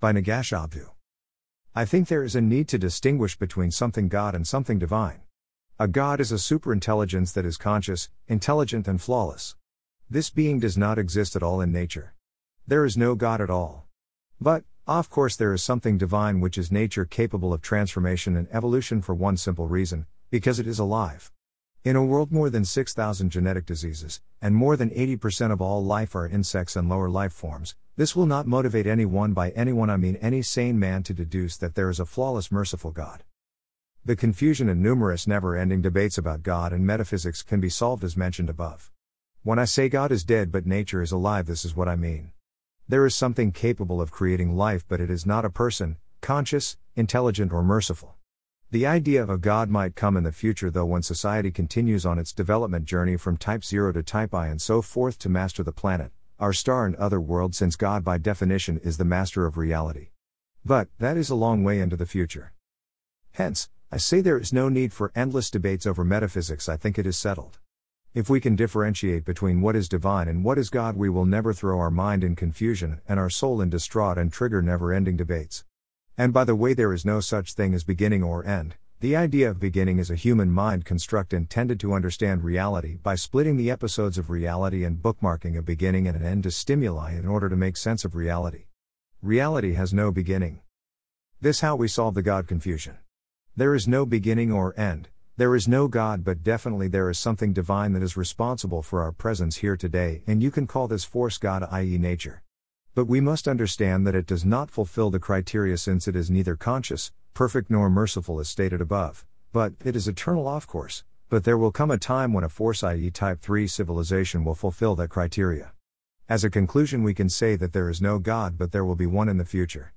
By Nagash Abdu. I think there is a need to distinguish between something God and something divine. A God is a superintelligence that is conscious, intelligent, and flawless. This being does not exist at all in nature. There is no God at all. But, of course, there is something divine which is nature capable of transformation and evolution for one simple reason because it is alive. In a world more than 6,000 genetic diseases, and more than 80% of all life are insects and lower life forms, this will not motivate anyone by anyone, I mean any sane man, to deduce that there is a flawless, merciful God. The confusion and numerous never ending debates about God and metaphysics can be solved as mentioned above. When I say God is dead but nature is alive, this is what I mean. There is something capable of creating life, but it is not a person, conscious, intelligent, or merciful. The idea of a God might come in the future, though, when society continues on its development journey from type 0 to type I and so forth to master the planet, our star, and other worlds, since God, by definition, is the master of reality. But, that is a long way into the future. Hence, I say there is no need for endless debates over metaphysics, I think it is settled. If we can differentiate between what is divine and what is God, we will never throw our mind in confusion and our soul in distraught and trigger never ending debates. And by the way, there is no such thing as beginning or end. The idea of beginning is a human mind construct intended to understand reality by splitting the episodes of reality and bookmarking a beginning and an end to stimuli in order to make sense of reality. Reality has no beginning. This how we solve the God confusion. There is no beginning or end. There is no God, but definitely there is something divine that is responsible for our presence here today, and you can call this force God, i.e., nature. But we must understand that it does not fulfill the criteria since it is neither conscious, perfect, nor merciful as stated above, but it is eternal, of course. But there will come a time when a force, i.e., Type 3 civilization, will fulfill that criteria. As a conclusion, we can say that there is no God, but there will be one in the future.